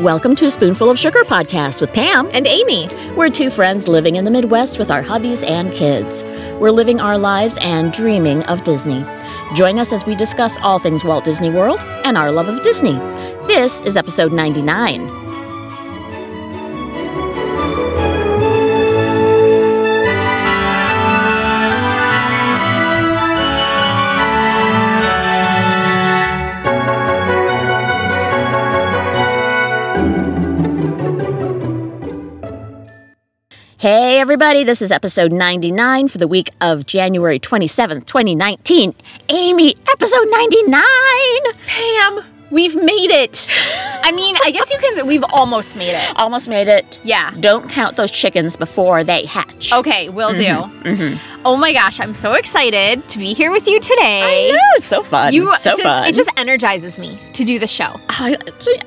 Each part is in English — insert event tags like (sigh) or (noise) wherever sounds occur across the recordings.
Welcome to Spoonful of Sugar podcast with Pam. And Amy. We're two friends living in the Midwest with our hubbies and kids. We're living our lives and dreaming of Disney. Join us as we discuss all things Walt Disney World and our love of Disney. This is episode 99. Hey, everybody, this is episode 99 for the week of January 27th, 2019. Amy, episode 99! Pam, we've made it. I mean, I guess you can, we've almost made it. Almost made it. Yeah. Don't count those chickens before they hatch. Okay, will do. Mhm. Oh my gosh, I'm so excited to be here with you today. I know, it's so fun. You so just, fun. it just energizes me to do the show. I,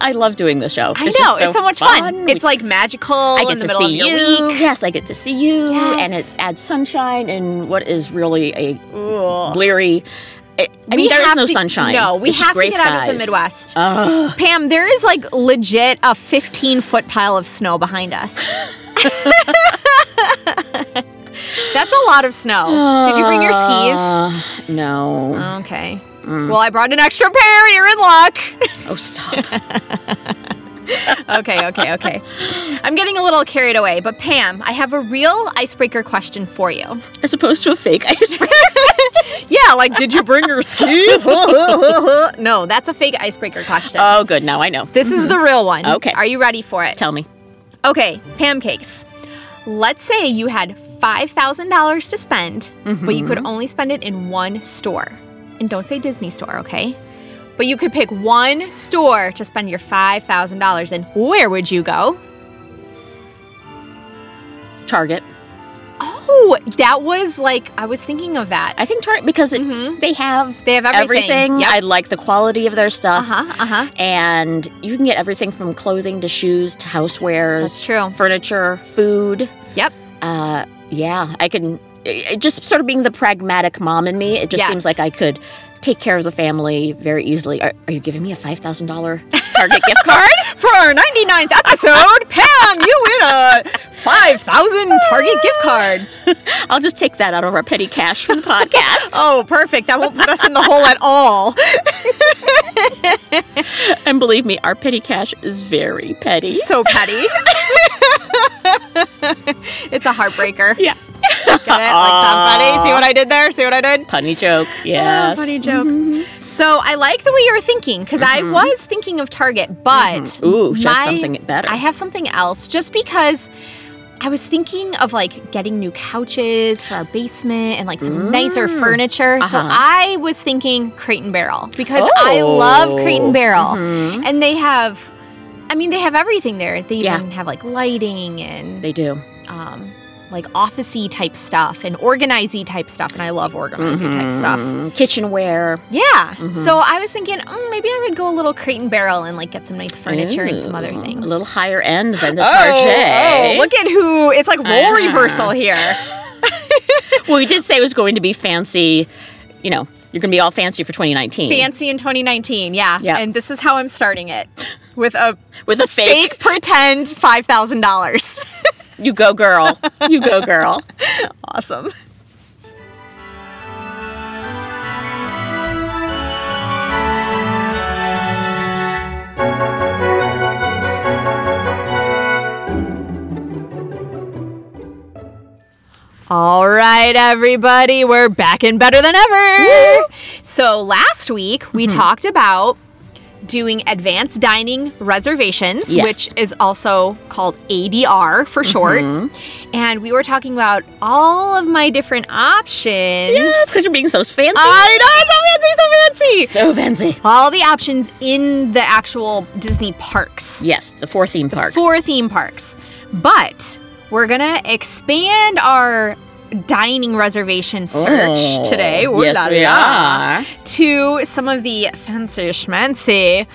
I love doing the show. I It's know, just it's so much fun. It's like magical I in get the to middle see you. week. Yes, I get to see you, and it adds sunshine in what is really a Ugh. bleary. I, I mean, there is no to- sunshine. No, we It's have to get out of the. Midwest. Ugh. Pam, there is like legit a 15 foot pile of snow behind us. (laughs) That's a lot of snow. Did you bring your skis? Uh, no. Okay. Mm. Well, I brought an extra pair. You're in luck. (laughs) oh, stop. (laughs) okay, okay, okay. I'm getting a little carried away, but Pam, I have a real icebreaker question for you. As opposed to a fake icebreaker. (laughs) Yeah, like, did you bring your skis? (laughs) no, that's a fake icebreaker question. oh, good. Now I know. this is the mm-hmm. real one. Okay. Are you ready for it? Tell me. Okay, Pamcakes. Let's say you had $5,000 to spend, but you could mm-hmm. only spend it in one store. And don't say Disney store, okay? But you could pick one store to spend your $5,000 in. Where would you go? Target. Oh, that was like, I was thinking of that. I think Target because it, Mhm. they have They have everything. everything. Yep. I like the quality of their stuff. Uh huh, uh huh. And you can get everything from clothing to shoes to housewares. That's true. Furniture, food. Yep. Uh, yeah, I can. It just sort of being the pragmatic mom in me, it just Yes. seems like I could take care of the family very easily. Are, are you giving me a five thousand dollar Target gift card? (laughs) For our 99th episode, Pam, you win a 5,000 Target gift card. (laughs) I'll just take that out of our petty cash from the podcast. (laughs) Oh, perfect. That won't put us in the hole at all. and believe me, our petty cash is very petty. So petty. it's a heartbreaker. Yeah. Get it? Like Tom Petty. See what I did there? See what I did? Punny joke. Yes. funny joke. So I like the way you're thinking because I was thinking of Target, but Mhm. Ooh, just my- something better. I have something else just because I was thinking of like getting new couches for our basement and like some nicer Mm. furniture. So Uh-huh. I was thinking Crate and Barrel because I love Crate and Barrel. Mhm. And they have, I mean, they have everything there. They Yeah. even have like lighting and They do. um, like officey type stuff and organizy type stuff. And I love organizy type stuff. Kitchenware. Yeah. Mhm. So I was thinking, oh, maybe I would go a little Crate and Barrel and like get some nice furniture and some other things. A little higher end than the Oh, Target. oh, look at who! It's like role Ah. reversal here. (laughs) Well, we did say it was going to be fancy. You know, you're going to be all fancy for 2019. Fancy in 2019, yeah. Yeah. And this is how I'm starting it with a (laughs) With a fake. fake pretend five thousand dollars. (laughs) You go, girl. You go, girl. (laughs) awesome. All right, everybody, we're back and better than ever. So, last week we mm-hmm. talked about doing advanced dining reservations, Yes. which is also called ADR for short. Mm-hmm. And we were talking about all of my different options. Yes, because you're being so fancy. I know, so fancy, so fancy. so fancy. All the options in the actual Disney parks Yes, the four theme parks. four theme parks. But we're gonna expand our dining reservation search Oh, today ooh yes, la we la, are. to some of the fancy schmancy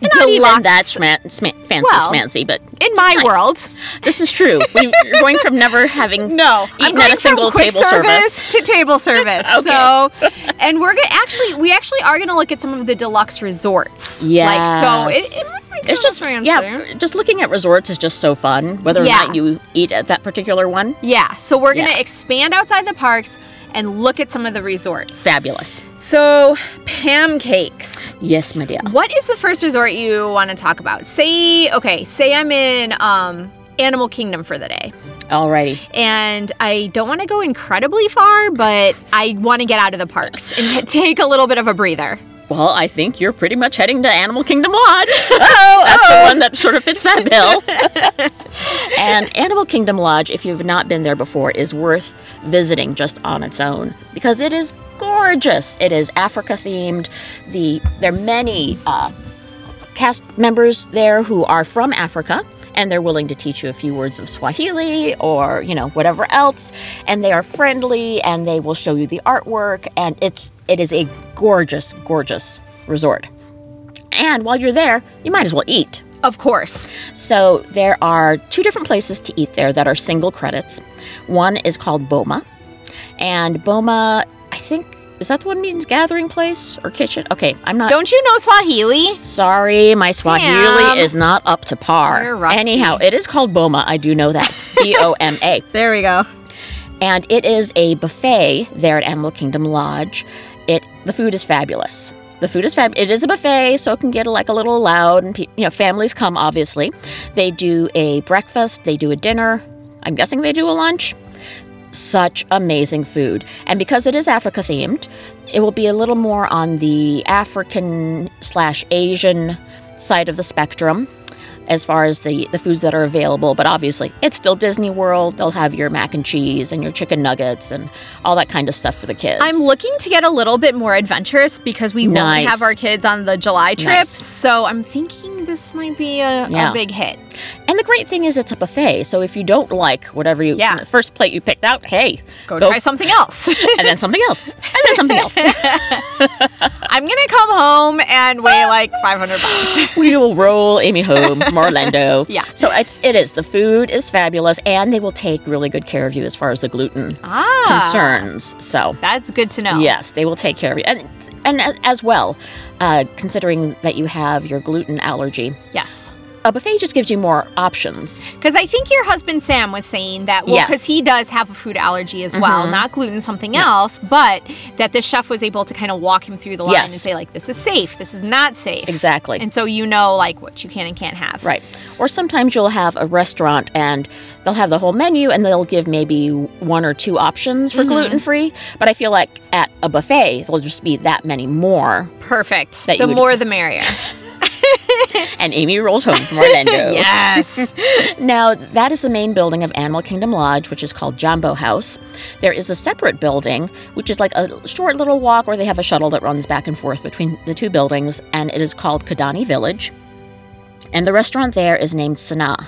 Not even that schma- sma- fancy Well, schmancy, but in my Nice. world. this is true. (laughs) We, you're going from never having No, eaten at a single table service, service. to table (laughs) service. Okay. So, and we're gonna actually, we actually are gonna look at some of the deluxe resorts. Yeah. like so, it, it, it's just yeah, just looking at resorts is just so fun. Whether or Yeah. not you eat at that particular one, Yeah, so we're gonna Yeah. expand outside the parks and look at some of the resorts. fabulous. So, Pamcakes. Yes, my dear. What is the first resort you want to talk about? Say, okay, say I'm in um, Animal Kingdom for the day, Alrighty. and I don't want to go incredibly far, but I want to get out of the parks and (laughs) take a little bit of a breather. Well, I think you're pretty much heading to Animal Kingdom Lodge. Oh, (laughs) (laughs) That's the one that sort of fits that bill. (laughs) and Animal Kingdom Lodge, if you've not been there before, is worth visiting just on its own because it is gorgeous. It is Africa themed. The there are many uh, cast members there who are from Africa. And they're willing to teach you a few words of Swahili or, you know, whatever else. And they are friendly and they will show you the artwork. And it's it is a gorgeous, gorgeous resort. And while you're there, you might as well eat. Of course. So there are two different places to eat there that are single credits. One is called Boma, and Boma, I think, is that the one means gathering place or kitchen? Okay, I'm not. Don't you know Swahili? Sorry, my Swahili Pam. is not up to par. You're rusty. Anyhow, it is called Boma. I do know that. (laughs) B O M A. There we go. And it is a buffet there at Animal Kingdom Lodge. It the food is fabulous. The food is fab. It is a buffet, so it can get like a little loud, and pe- you know families come. Obviously, they do a breakfast, they do a dinner. I'm guessing they do a lunch. Such amazing food, and because it is Africa themed, it will be a little more on the African slash Asian side of the spectrum as far as the, the foods that are available. But obviously, it's still Disney World. They'll have your mac and cheese and your chicken nuggets and all that kind of stuff for the kids. I'm looking to get a little bit more adventurous because we Nice. won't have our kids on the July trip. Nice. So I'm thinking this might be a, Yeah. a big hit. And the great thing is, it's a buffet. So if you don't like whatever you, Yeah. first plate you picked out, hey, Go, Go- try something else. (laughs) and then something else, and then something else. (laughs) I'm gonna come home and weigh like 500 pounds. (laughs) we will roll Amy home from Orlando. Yeah. So it's, it is. The food is fabulous, and they will take really good care of you as far as the gluten ah, concerns. So That's good to know. Yes, they will take care of you, and and as well, uh, considering that you have your gluten allergy, Yes. A buffet just gives you more options. Because I think your husband Sam was saying that, well, Yes. because he does have a food allergy as well, Mhm. not gluten, something else, but that the chef was able to kind of walk him through the line Yes. and say, like, this is safe, this is not safe. Exactly. And so you know, like, what you can and can't have. Right. Or sometimes you'll have a restaurant and they'll have the whole menu and they'll give maybe one or two options for Mhm. gluten free. But I feel like at a buffet, there'll just be that many more. Perfect. That the would- more the merrier. (laughs) (laughs) And Amy rolls home from Orlando. (laughs) yes. Now, that is the main building of Animal Kingdom Lodge, which is called Jambo House. There is a separate building, which is like a short little walk where they have a shuttle that runs back and forth between the two buildings, and it is called Kidani Village. And the restaurant there is named Sanaa.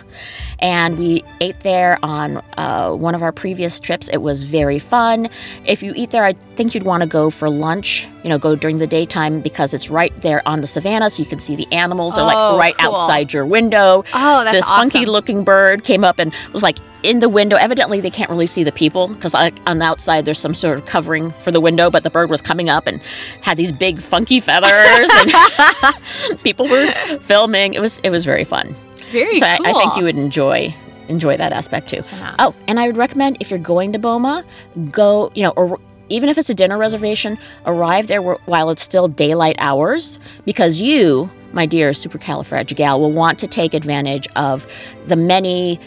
And we ate there on uh, one of our previous trips. It was very fun. If you eat there, I think you'd want to go for lunch, you know, go during the daytime because it's right there on the savannah, so you can see the animals are Oh, like right cool. outside your window Oh, that's this awesome. funky looking bird came up and was like in the window. Evidently, they can't really see the people because on the outside there's some sort of covering for the window, but the bird was coming up and had these big funky feathers, and (laughs) people were filming. It was it was very fun. Very so cool. I, I think you would enjoy enjoy that aspect too. Oh, and I would recommend if you're going to Boma, go, you know, or even if it's a dinner reservation, arrive there while it's still daylight hours because you, my dear supercalifragigal, will want to take advantage of the many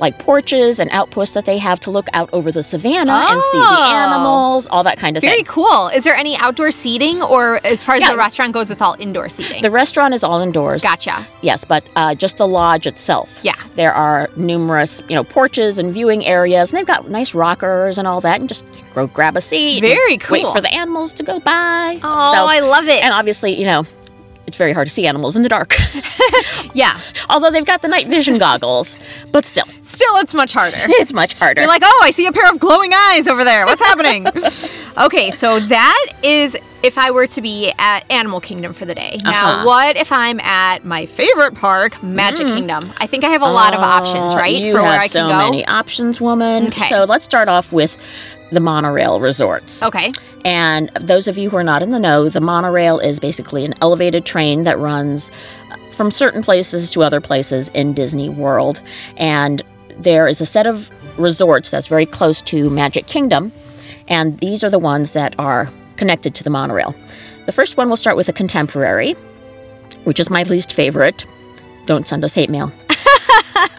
like porches and outposts that they have to look out over the savannah and see the Oh. animals, all that kind of Very thing. Very cool. Is there any outdoor seating, or as far as Yeah. the restaurant goes, it's all indoor seating? The restaurant is all indoors. gotcha. Yes, but uh, just the lodge itself. Yeah. There are numerous, you know, porches and viewing areas, and they've got nice rockers and all that, and just go grab a seat. Very Wait cool. for the animals to go by. Oh, So- I love it. and obviously, you know, it's very hard to see animals in the dark. (laughs) yeah. (laughs) Although they've got the night vision goggles, but still, Still, it's much harder. (laughs) it's much harder. You're like, oh, I see a pair of glowing eyes over there. What's happening? okay, so that is if I were to be at Animal Kingdom for the day. Now, Uh-huh. what if I'm at my favorite park, Magic Kingdom? I think I have a lot of options, Uh, right, You for have where I so can go. many options, woman. Okay. So let's start off with the monorail resorts. Okay. And those of you who are not in the know, the monorail is basically an elevated train that runs uh, from certain places to other places in Disney World. And there is a set of resorts that's very close to Magic Kingdom, and these are the ones that are connected to the monorail. The first one we'll start with a contemporary, which is my least favorite. Don't send us hate mail.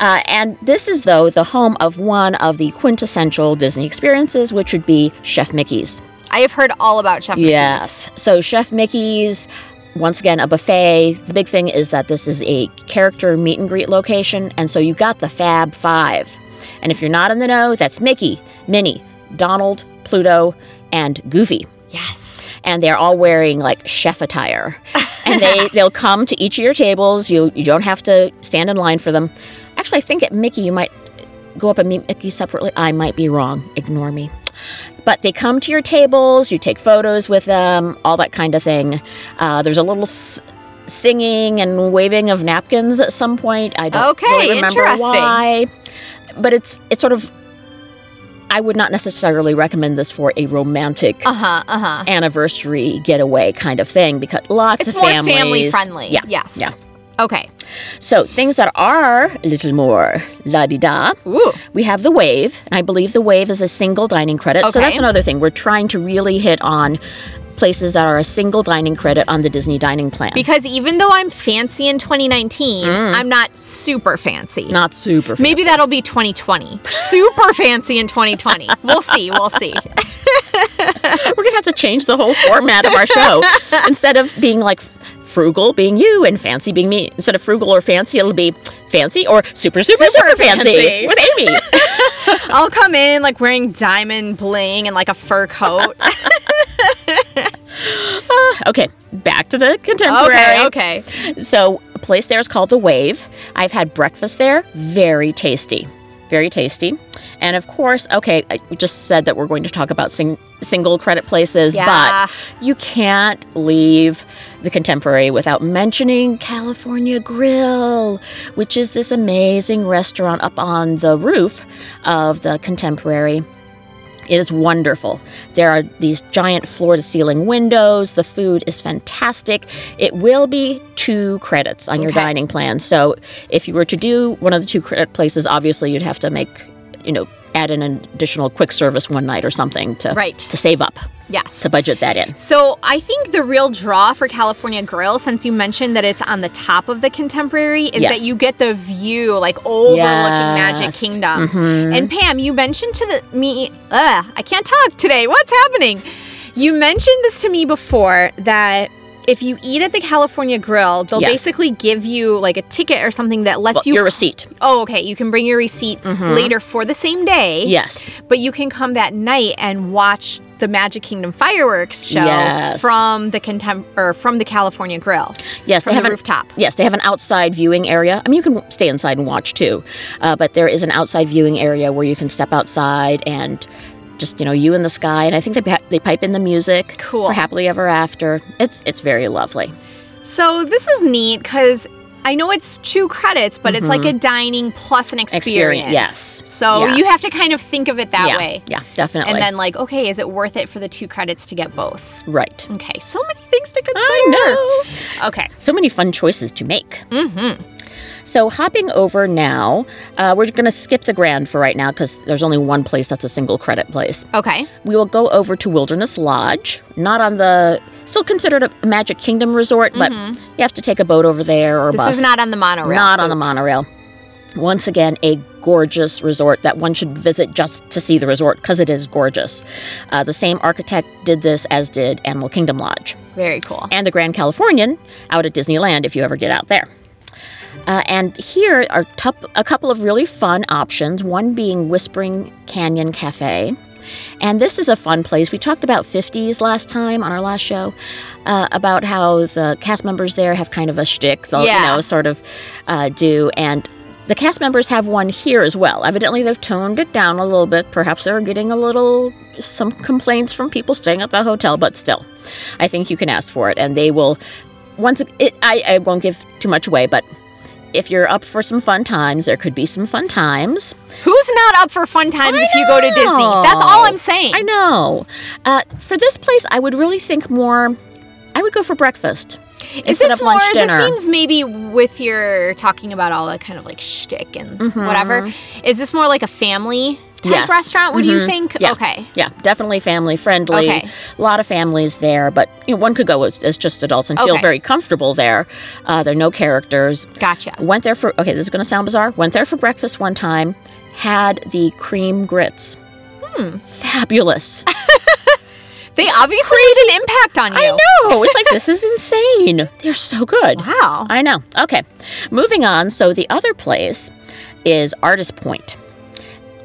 Uh, and this is, though, the home of one of the quintessential Disney experiences, which would be Chef Mickey's. I have heard all about Chef Mickey's. Yes. So, Chef Mickey's, once again, a buffet. The big thing is that this is a character meet and greet location. And so you got the Fab Five. And if you're not in the know, that's Mickey, Minnie, Donald, Pluto, and Goofy. Yes. And they're all wearing like chef attire. (laughs) And they, they'll come to each of your tables. You, you don't have to stand in line for them. Actually, I think at Mickey, you might go up and meet Mickey separately. I might be wrong. Ignore me. But they come to your tables, you take photos with them, all that kind of thing. Uh, there's a little s- singing and waving of napkins at some point. I don't Okay, really remember interesting. why. But it's it's sort of. I would not necessarily recommend this for a romantic Uh huh. Uh huh. anniversary getaway kind of thing because lots It's of more families. family friendly. Yeah. Yes. yeah. Okay. So things that are a little more la di da. We have the wave, and I believe the wave is a single dining credit. So that's another thing. We're trying to really hit on places that are a single dining credit on the Disney dining plan. Because even though I'm fancy in 2019, I'm not super fancy. Mm. not super. Maybe that'll be 2020. Super fancy in 2020. We'll see. We'll see. (laughs) We're gonna have to change the whole format of our show. (laughs) Instead of being like frugal being you and fancy being me, instead of frugal or fancy, it'll be fancy or super super super, Super fancy, fancy. with Amy. (laughs) I'll come in like wearing diamond bling and like a fur coat. (laughs) Ah, okay, back to the contemporary. okay. Okay. So, a place there is called The Wave. I've had breakfast there. Very tasty. Very tasty. And of course, okay, I we just said that we're going to talk about sing- single credit places, Yeah. but you can't leave the contemporary without mentioning California Grill, which is this amazing restaurant up on the roof of the contemporary. It is wonderful. There are these giant floor to ceiling windows. The food is fantastic. It will be two credits on your Okay. dining plan. So if you were to do one of the two credit places, obviously you'd have to make, you know, add an additional quick service one night or something to Right. to save up Yes. to budget that in. So I think the real draw for California Grill, since you mentioned that it's on the top of the Contemporary, is that you get the view like overlooking Magic Yes. Kingdom. Mhm. And Pam, you mentioned to the, me, ugh, I can't talk today. What's happening? You mentioned this to me before that if you eat at the California Grill, they'll Yes. basically give you like a ticket or something that lets Well, you. your receipt. oh, okay. You can bring your receipt Mhm. later for the same day. Yes. But you can come that night and watch the Magic Kingdom fireworks show Yes. from the contem- or from the California Grill Yes, from they the have an rooftop. Yes, they have an outside viewing area. I mean, you can stay inside and watch too, uh, but there is an outside viewing area where you can step outside and just you know you in the sky. And I think they they pipe in the music Cool. for happily ever after. It's it's very lovely. So this is neat because I know it's two credits, but it's like a dining plus an experience. Mm-hmm. yes. So Yeah. you have to kind of think of it that yeah, way. Yeah, definitely. And then like, okay, is it worth it for the two credits to get both? right. Okay, so many things to consider. I know. Okay. So many fun choices to make. Mm-hmm. So hopping over now, uh, we're going to skip the Grand for right now because there's only one place that's a single credit place. Okay. We will go over to Wilderness Lodge, not on the still considered a Magic Kingdom resort, but Mhm. you have to take a boat over there or a This bus. is not on the monorail. Not on the monorail. Once again, a gorgeous resort that one should visit just to see the resort because it is gorgeous. Uh, the same architect did this as did Animal Kingdom Lodge Very cool. and the Grand Californian out at Disneyland if you ever get out there. Uh, and here are tup- a couple of really fun options, one being Whispering Canyon Cafe. And this is a fun place. We talked about 50s last time on our last show, uh, about how the cast members there have kind of a shtick they'll, Yeah. you know, sort of uh, do. And the cast members have one here as well. Evidently, they've toned it down a little bit. Perhaps they're getting a little, some complaints from people staying at the hotel, but still, I think you can ask for it. And they will, once it, I, I won't give too much away, but if you're up for some fun times, there could be some fun times. Who's not up for fun times I if you go to Disney? That's all I'm saying. I know. Uh, for this place, I would really think more. I would go for breakfast. Is instead this of lunch more? dinner. This seems maybe with your talking about all the kind of like shtick and Mhm. whatever. Is this more like a family type Yes. restaurant? Would you Mhm. think? Yeah. Okay. yeah, definitely family friendly. Okay. A lot of families there, but you know, one could go as, as just adults and feel very comfortable there. Uh, there are no characters. Gotcha. Went there for okay. This is going to sound bizarre. Went there for breakfast one time. Had the cream grits. Hmm. Fabulous. (laughs) They obviously made an impact on you. I know. It's like (laughs) this is insane. They're so good. Wow. I know. Okay. Moving on. So the other place is Artist Point.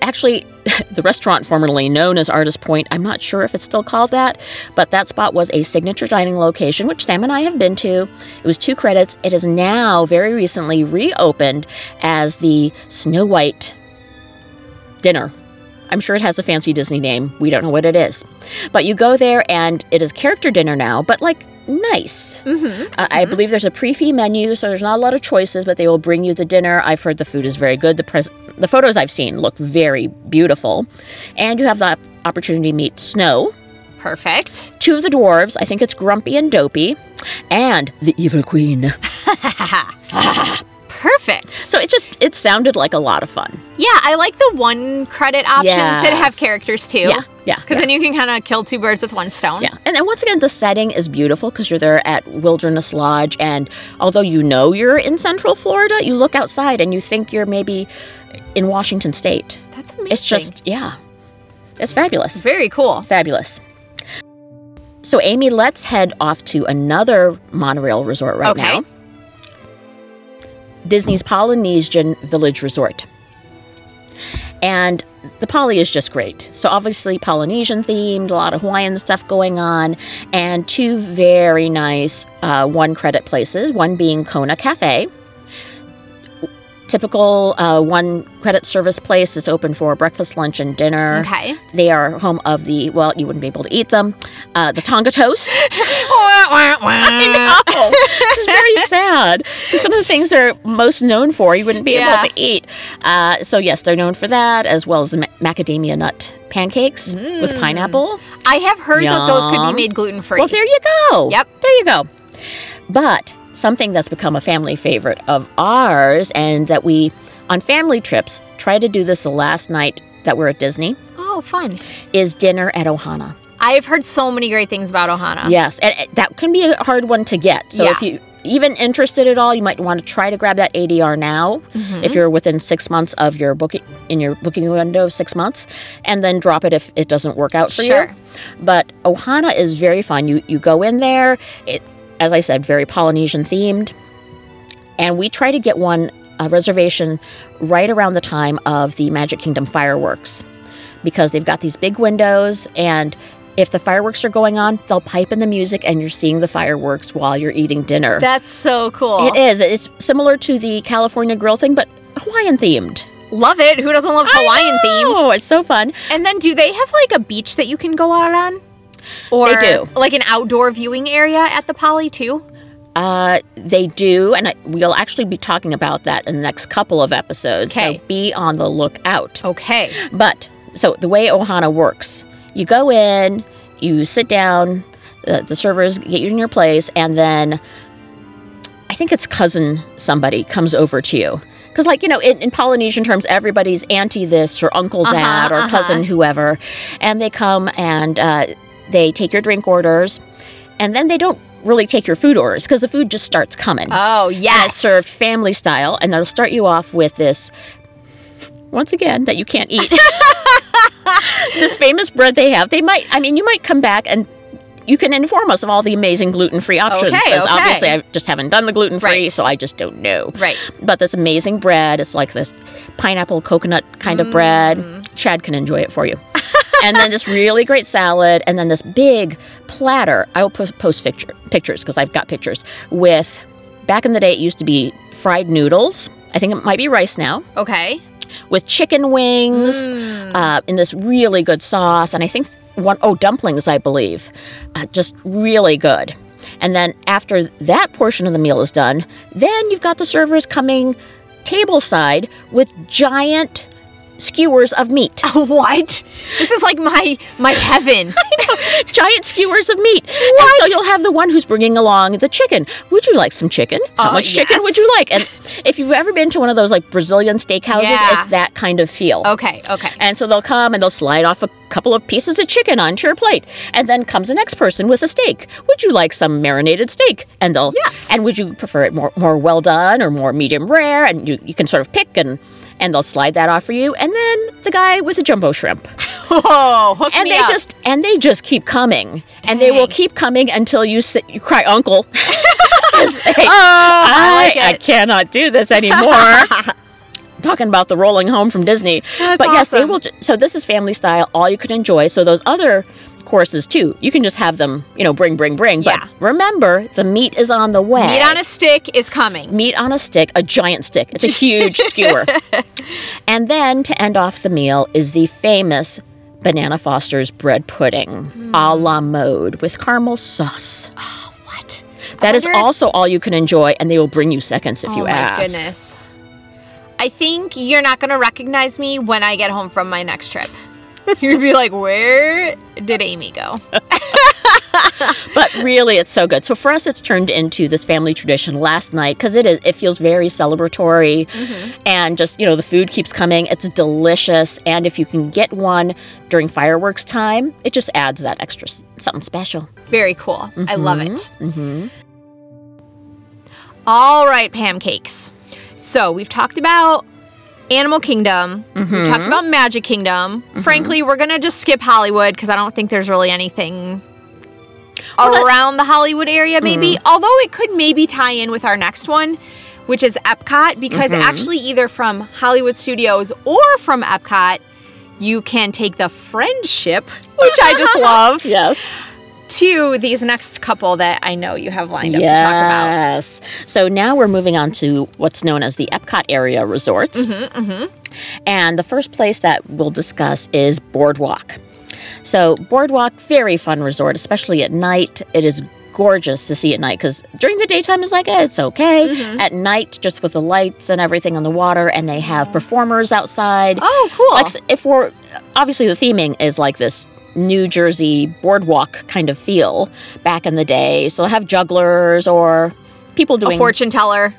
Actually, (laughs) the restaurant formerly known as Artist Point, I'm not sure if it's still called that, but that spot was a signature dining location, which Sam and I have been to. It was two credits. It is now very recently reopened as the Snow White Dinner. I'm sure it has a fancy Disney name. We don't know what it is. But you go there and it is character dinner now, but like nice. Mm-hmm. Uh, I believe there's a pre-fee menu, so there's not a lot of choices, but they will bring you the dinner. I've heard the food is very good. The pres- the photos I've seen look very beautiful, and you have the opportunity to meet Snow, Perfect. two of the dwarves. I think it's Grumpy and Dopey, and the Evil Queen. (laughs) Perfect. So it just it sounded like a lot of fun. Yeah, I like the one credit options that have characters too. Yeah, yeah, Because yeah. then you can kind of kill two birds with one stone. Yeah, and then once again, the setting is beautiful because you're there at Wilderness Lodge, and although you know you're in Central Florida, you look outside and you think you're maybe in Washington State. That's amazing. It's just, yeah, it's fabulous. It's very cool. Fabulous. So, Amy, let's head off to another monorail resort right Okay. now Disney's Polynesian Village Resort. And the Poly is just great. So, obviously, Polynesian themed, a lot of Hawaiian stuff going on, and two very nice uh, one credit places, one being Kona Cafe. Typical uh, one credit service place is open for breakfast, lunch, and dinner. Okay. They are home of the, well, you wouldn't be able to eat them, uh, the Tonga toast. (laughs) I (laughs) know. this is very sad. Some of the things they're most known for, you wouldn't be Yeah. able to eat. Uh, so, yes, they're known for that, as well as the macadamia nut pancakes with Mm. pineapple. I have heard that those could be made gluten free. Well, there you go. Yep. There you go. But something that's become a family favorite of ours, and that we, on family trips, try to do this the last night that we're at Disney, oh, fun. is dinner at Ohana. I've heard so many great things about Ohana. Yes, and that can be a hard one to get. So if Yeah. you even interested at all, you might want to try to grab that ADR now Mhm. if you're within six months of your booking in your booking window, six months, and then drop it if it doesn't work out for Sure. you. But Ohana is very fun. You you go in there. It, as I said, very Polynesian themed, and we try to get one a reservation right around the time of the Magic Kingdom fireworks because they've got these big windows and if the fireworks are going on, they'll pipe in the music and you're seeing the fireworks while you're eating dinner. That's so cool. It is. It's similar to the California grill thing, but Hawaiian themed. Love it. Who doesn't love Hawaiian themes? Oh, it's so fun. And then do they have like a beach that you can go out on? Or do. like an outdoor viewing area at the Poly too? Uh, they do, and I, we'll actually be talking about that in the next couple of episodes. Okay. So be on the lookout. Okay. But so the way Ohana works, you go in, you sit down, the, the servers get you in your place, and then I think it's cousin somebody comes over to you. Because, like, you know, in, in Polynesian terms, everybody's auntie this or uncle Uh-huh, that or uh-huh. cousin whoever. And they come and uh, they take your drink orders, and then they don't really take your food orders because the food just starts coming. Oh And yes. it's served family style, and they'll start you off with this, once again, that you can't eat. (laughs) this famous bread they have. They might, I mean, you might come back and you can inform us of all the amazing gluten free options. Okay, Because okay. obviously, I just haven't done the gluten free, Right. so I just don't know. Right. But this amazing bread, it's like this pineapple coconut kind of bread. Mm. Chad can enjoy it for you. (laughs) and then this really great salad, and then this big platter. I will po- post picture, pictures because I've got pictures with. Back in the day, it used to be fried noodles. I think it might be rice now Okay. with chicken wings Mm. uh, in this really good sauce, and I think one oh dumplings, I believe, uh, just really good. And then after that portion of the meal is done, then you've got the servers coming tableside with giant skewers of meat. (laughs) what? This is like my my (laughs) heaven. giant skewers of meat. And What? so you'll have the one who's bringing along the chicken. Would you like some chicken? How Uh, much chicken yes. would you like? And if you've ever been to one of those like Brazilian steakhouses, Yeah. it's that kind of feel. Okay, okay. And so they'll come and they'll slide off a couple of pieces of chicken onto your plate. And then comes the next person with a steak. Would you like some marinated steak? And they'll Yes. And would you prefer it more more well done or more medium rare? And you, you can sort of pick and and they'll slide that off for you. And then the guy with the jumbo shrimp. (laughs) Oh, hook And me they up. just and they just keep coming. And they will keep coming until you sit you cry uncle. (laughs) (laughs) Hey, Oh, I like I cannot do this anymore. Talking about the rolling home from Disney. That's but yes, they will. ju- So this is family style, all you can enjoy. So those other courses too, you can just have them, you know, bring, bring, bring. But Yeah. remember, the meat is on the way. Meat on a stick is coming. Meat on a stick, a giant stick. It's a (laughs) huge skewer. And then to end off the meal is the famous Banana Foster's bread pudding, hmm. a la mode with caramel sauce. Oh, what? That is also all you can enjoy, and they will bring you seconds if oh you my ask. goodness. I think you're not gonna recognize me when I get home from my next trip. You'd be like, "Where did Amy go?" (laughs) But really, it's so good. So for us, it's turned into this family tradition last night because it is. It feels very celebratory, and just you know, the food keeps coming. It's delicious, and if you can get one during fireworks time, it just adds that extra something special. Very cool. I love it. Mm-hmm. All right, Pamcakes. So we've talked about Animal Kingdom. We've Mm-hmm. talked about Magic Kingdom. Frankly, we're gonna just skip Hollywood because I don't think there's really anything Well, around the Hollywood area. Maybe, although it could maybe tie in with our next one, which is Epcot, because Mhm. actually either from Hollywood Studios or from Epcot. You can take the friendship, which I just (laughs) love, Yes. To these next couple that I know you have lined up to talk about. Yes. So now we're moving on to what's known as the Epcot area resorts. Mm-hmm, mm-hmm. And the first place that we'll discuss is Boardwalk. So, Boardwalk, very fun resort, especially at night. It is gorgeous to see at night because during the daytime it's like eh, it's okay. Mhm. At night, just with the lights and everything on the water, and they have performers outside. Oh, cool. Like if we're obviously the theming is like this New Jersey boardwalk kind of feel back in the day. So they'll have jugglers or people doing a fortune teller.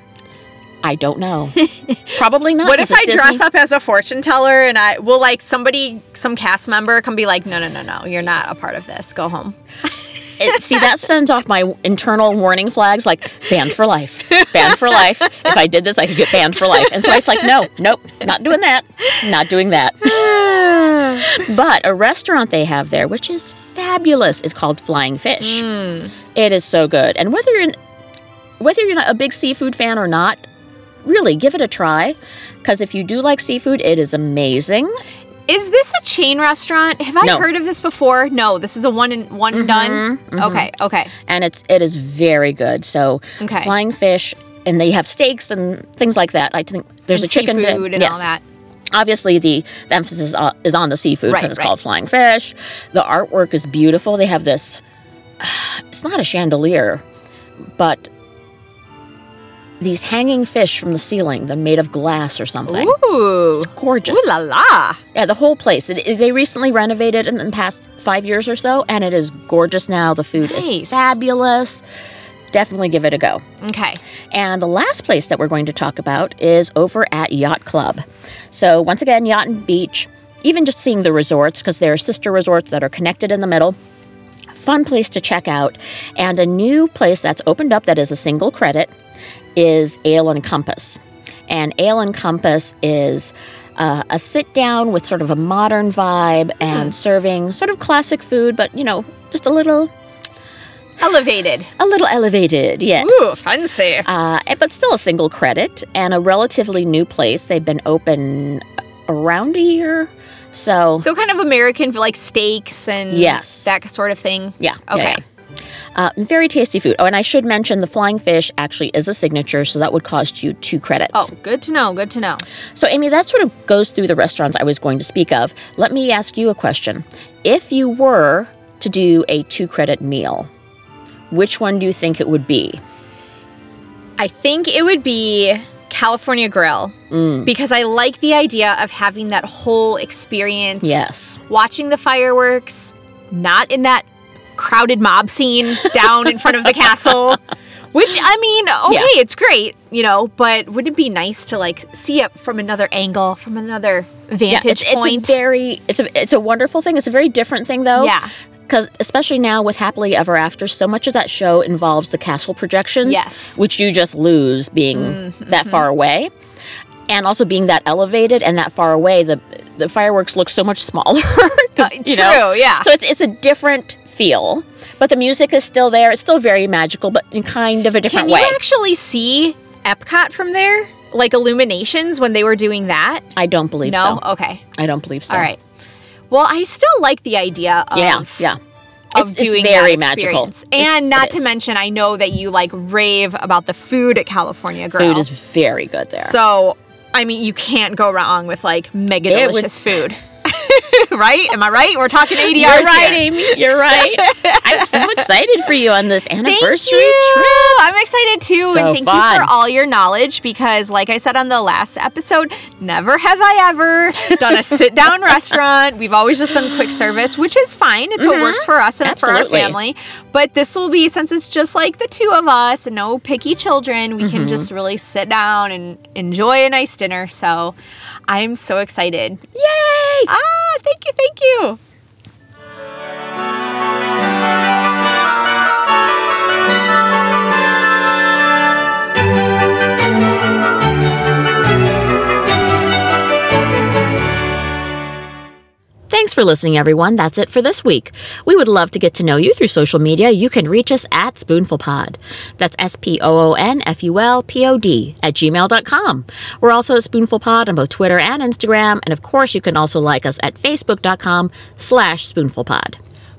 I don't know. (laughs) Probably not. What if I it's dress up as a fortune teller and I will like somebody, some cast member can be like, no, no, no, no, you're not a part of this. Go home. (laughs) It, see, that sends off my internal warning flags like banned for life, banned for life. If I did this, I could get banned for life. And so I was like, no, nope, not doing that, not doing that. But a restaurant they have there, which is fabulous, is called Flying Fish. Mm. It is so good. And whether you're whether you're not a big seafood fan or not, really give it a try. Because if you do like seafood, it is amazing. Is this a chain restaurant? Have I No. heard of this before? No, this is a one and one and done. mhm. Okay, okay, And it's it is very good. So okay. flying fish and they have steaks and things like that. I think there's And a chicken di- seafood and yes. all that. Obviously, the, the emphasis is on the seafood because Right, it's right. called flying fish. The artwork is beautiful. They have this. (sighs) It's not a chandelier, but these hanging fish from the ceiling. They're made of glass or something. Ooh. It's gorgeous. Ooh la la. Yeah, the whole place. It, it- they recently renovated in the past five years or so, and it is gorgeous now. The food Nice. is fabulous. Definitely give it a go. Okay. And the last place that we're going to talk about is over at Yacht Club. So, once again, Yacht and Beach, even just seeing the resorts, because there are sister resorts that are connected in the middle. Fun place to check out. And a new place that's opened up that is a single credit is Ale and Compass. And Ale and Compass is uh, a sit down with sort of a modern vibe and serving sort of classic food, but you know, just a little, Elevated. a little elevated. Yes. Ooh, fancy. Uh, but still a single credit and a relatively new place. They've been open around a year. So, So kind of American for like steaks and Yes. that sort of thing. yeah. yeah, Okay. yeah. Uh, very tasty food. Oh, and I should mention the flying fish actually is a signature, so that would cost you two credits. Oh, good to know. Good to know. So, Amy, that sort of goes through the restaurants I was going to speak of. Let me ask you a question. If you were to do a two credit meal, which one do you think it would be? I think it would be California Grill Mm. because I like the idea of having that whole experience. Yes. Watching the fireworks, not in that crowded mob scene down in front of the castle. Which I mean, okay, Yeah. it's great, you know, but wouldn't it be nice to like see it from another angle, from another Yeah, vantage it's, point? it's a very it's a it's a wonderful thing. It's a very different thing though. yeah, Because especially now with Happily Ever After, so much of that show involves the castle projections. Yes. Which you just lose being Mm-hmm. that far away. And also being that elevated and that far away, the the fireworks look so much smaller. (laughs) Uh, you true, know, yeah. So it's it's a different feel. But the music is still there. It's still very magical, but in kind of a different Can way. you actually see Epcot from there? Like illuminations when they were doing that? I don't believe no? so. Okay. I don't believe so. All right. Well, I still like the idea of Yeah, yeah. of It's- it's doing very that magical. experience. It's- And it not to mention, I know that you like rave about the food at California Grill. Food is very good there. So, I mean, you can't go wrong with like mega It delicious food. (laughs) right? Am I right? We're talking ADRs You're right, here. Amy. You're right. I'm so (laughs) excited for you on this anniversary trip. I'm excited too, So and thank you for all your knowledge because, like I said on the last episode, never have I ever done a sit-down (laughs) restaurant. We've always just done quick service, which is fine. It's what works for us and for our Mm-hmm. Family. But this will be since it's just like the two of us and no picky children. We Mm-hmm. can just really sit down and enjoy a nice dinner. So, I'm so excited. Yay! Ah, thank you, thank you. Thanks for listening, everyone. That's it for this week. We would love to get to know you through social media. You can reach us at SpoonfulPod. That's S P O O N F U L P O D at gmail.com. We're also at SpoonfulPod on both Twitter and Instagram. And of course, you can also like us at Facebook.com slash SpoonfulPod.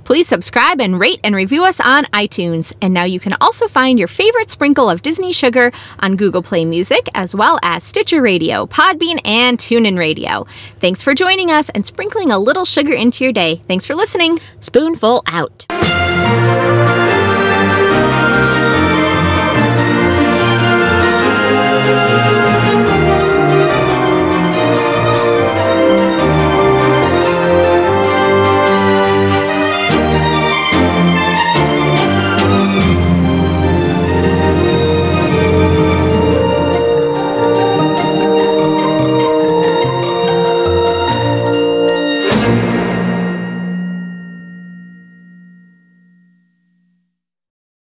Please subscribe and rate and review us on iTunes. And now you can also find your favorite sprinkle of Disney sugar on Google Play Music, as well as Stitcher Radio, Podbean, and TuneIn Radio. Thanks for joining us and sprinkling a little sugar into your day. Thanks for listening. Spoonful out.